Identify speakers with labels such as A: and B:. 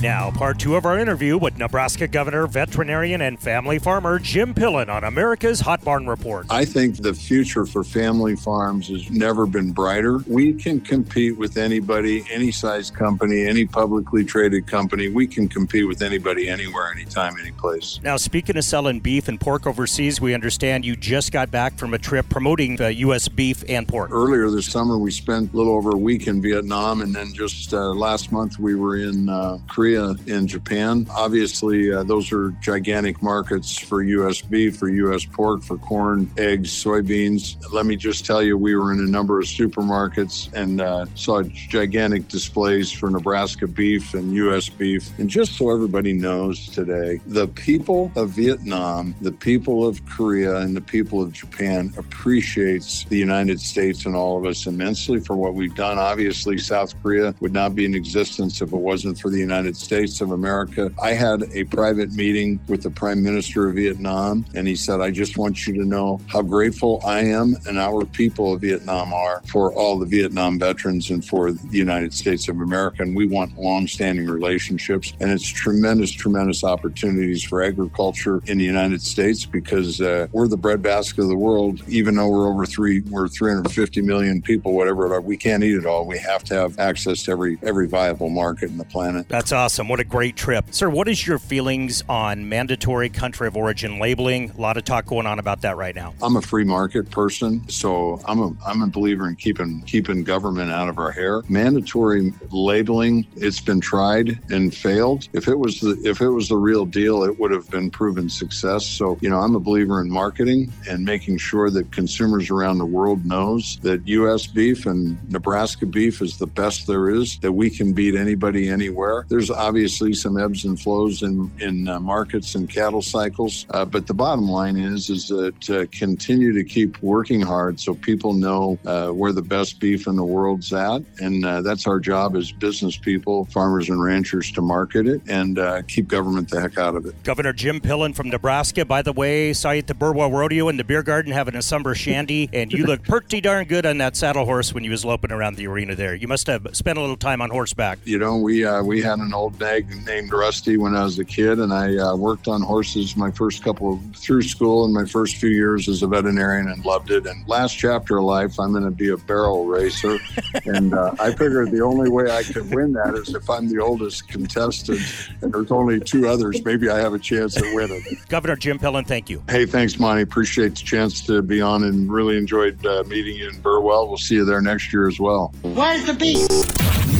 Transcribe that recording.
A: Now, part two of our interview with Nebraska Governor, veterinarian, and family farmer Jim Pillen on America's Hot Barn Report.
B: I think the future for family farms has never been brighter. We can compete with anybody, any size company, any publicly traded company. We can compete with anybody, anywhere, anytime, any place.
A: Now, speaking of selling beef and pork overseas, we understand you just got back from a trip promoting the U.S. beef and pork.
B: Earlier this summer, we spent a little over a week in Vietnam, and then just uh, last month, we were in uh, Korea Korea and Japan. Obviously, uh, those are gigantic markets for U.S. beef, for U.S. pork, for corn, eggs, soybeans. Let me just tell you, we were in a number of supermarkets and uh, saw gigantic displays for Nebraska beef and U.S. beef. And just so everybody knows today, the people of Vietnam, the people of Korea, and the people of Japan appreciates the United States and all of us immensely for what we've done. Obviously, South Korea would not be in existence if it wasn't for the United States of America. I had a private meeting with the Prime Minister of Vietnam, and he said, I just want you to know how grateful I am and our people of Vietnam are for all the Vietnam veterans and for the United States of America. And we want long-standing relationships. And it's tremendous, tremendous opportunities for agriculture in the United States because uh, we're the breadbasket of the world. Even though we're over three, we're 350 million people, whatever. it are, We can't eat it all. We have to have access to every every viable market in the planet.
A: That's awesome awesome. What a great trip. Sir, what is your feelings on mandatory country of origin labeling? A lot of talk going on about that right now.
B: I'm a free market person, so I'm a I'm a believer in keeping keeping government out of our hair. Mandatory labeling, it's been tried and failed. If it was the if it was the real deal, it would have been proven success. So, you know, I'm a believer in marketing and making sure that consumers around the world knows that US beef and Nebraska beef is the best there is, that we can beat anybody anywhere. There's obviously some ebbs and flows in in uh, markets and cattle cycles, uh, but the bottom line is is that uh, continue to keep working hard so people know uh, where the best beef in the world's at, and uh, that's our job as business people, farmers and ranchers, to market it and uh, keep government the heck out of it.
A: Governor Jim Pillen from Nebraska, by the way, saw you at the Burwell Rodeo in the beer garden having a summer shandy, and you look pretty darn good on that saddle horse when you was loping around the arena there. You must have spent a little time on horseback.
B: You know, we we had an old old nag named Rusty when I was a kid, and I uh, worked on horses my first couple of through school and my first few years as a veterinarian and loved it. And last chapter of life, I'm going to be a barrel racer, and uh, I figured the only way I could win that is if I'm the oldest contestant, and there's only two others. Maybe I have a chance at winning.
A: Governor Jim Pillen, thank you.
B: Hey, thanks, Monte. Appreciate the chance to be on, and really enjoyed uh, meeting you in Burwell. We'll see you there next year as well.
C: Where's the beef?